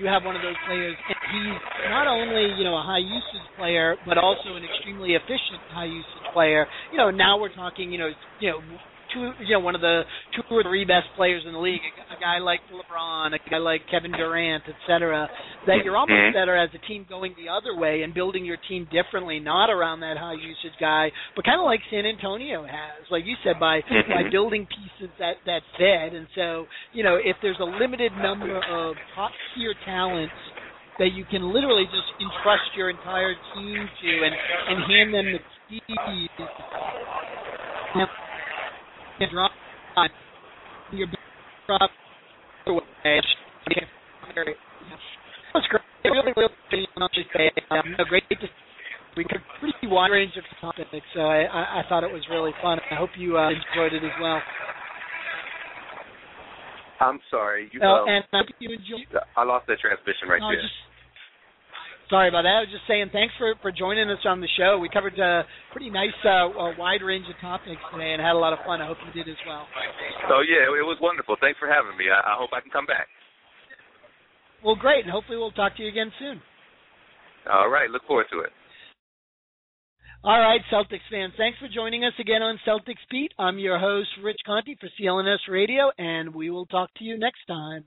you have one of those players, and he's not only you know a high usage player, but also an extremely efficient high usage player. You know, now we're talking you know you know two, you know, one of the two or three best players in the league, a, a guy like LeBron, a guy like Kevin Durant, et cetera, that you're almost Mhm. better as a team going the other way and building your team differently, not around that high usage guy, but kind of like San Antonio has, like you said, by by Mhm. building pieces that that fit. And so, you know, if there's a limited number of top tier talents that you can literally just entrust your entire team to and and hand them the keys and drop your drop away was great. Really, really, really um, great we covered a pretty wide range of topics, so I, I, I thought it was really fun. I hope you uh, enjoyed it as well. I'm sorry. You, uh, um, and I hope you enjoyed. I lost that transmission right no, there. Just, sorry about that. I was just saying thanks for for joining us on the show. We covered a pretty nice, uh, a wide range of topics today, and had a lot of fun. I hope you did as well. So yeah, it was wonderful. Thanks for having me. I, I hope I can come back. Well, great, and hopefully we'll talk to you again soon. All right, look forward to it. All right, Celtics fans, thanks for joining us again on Celtics Beat. I'm your host, Rich Conte for CLNS Radio, and we will talk to you next time.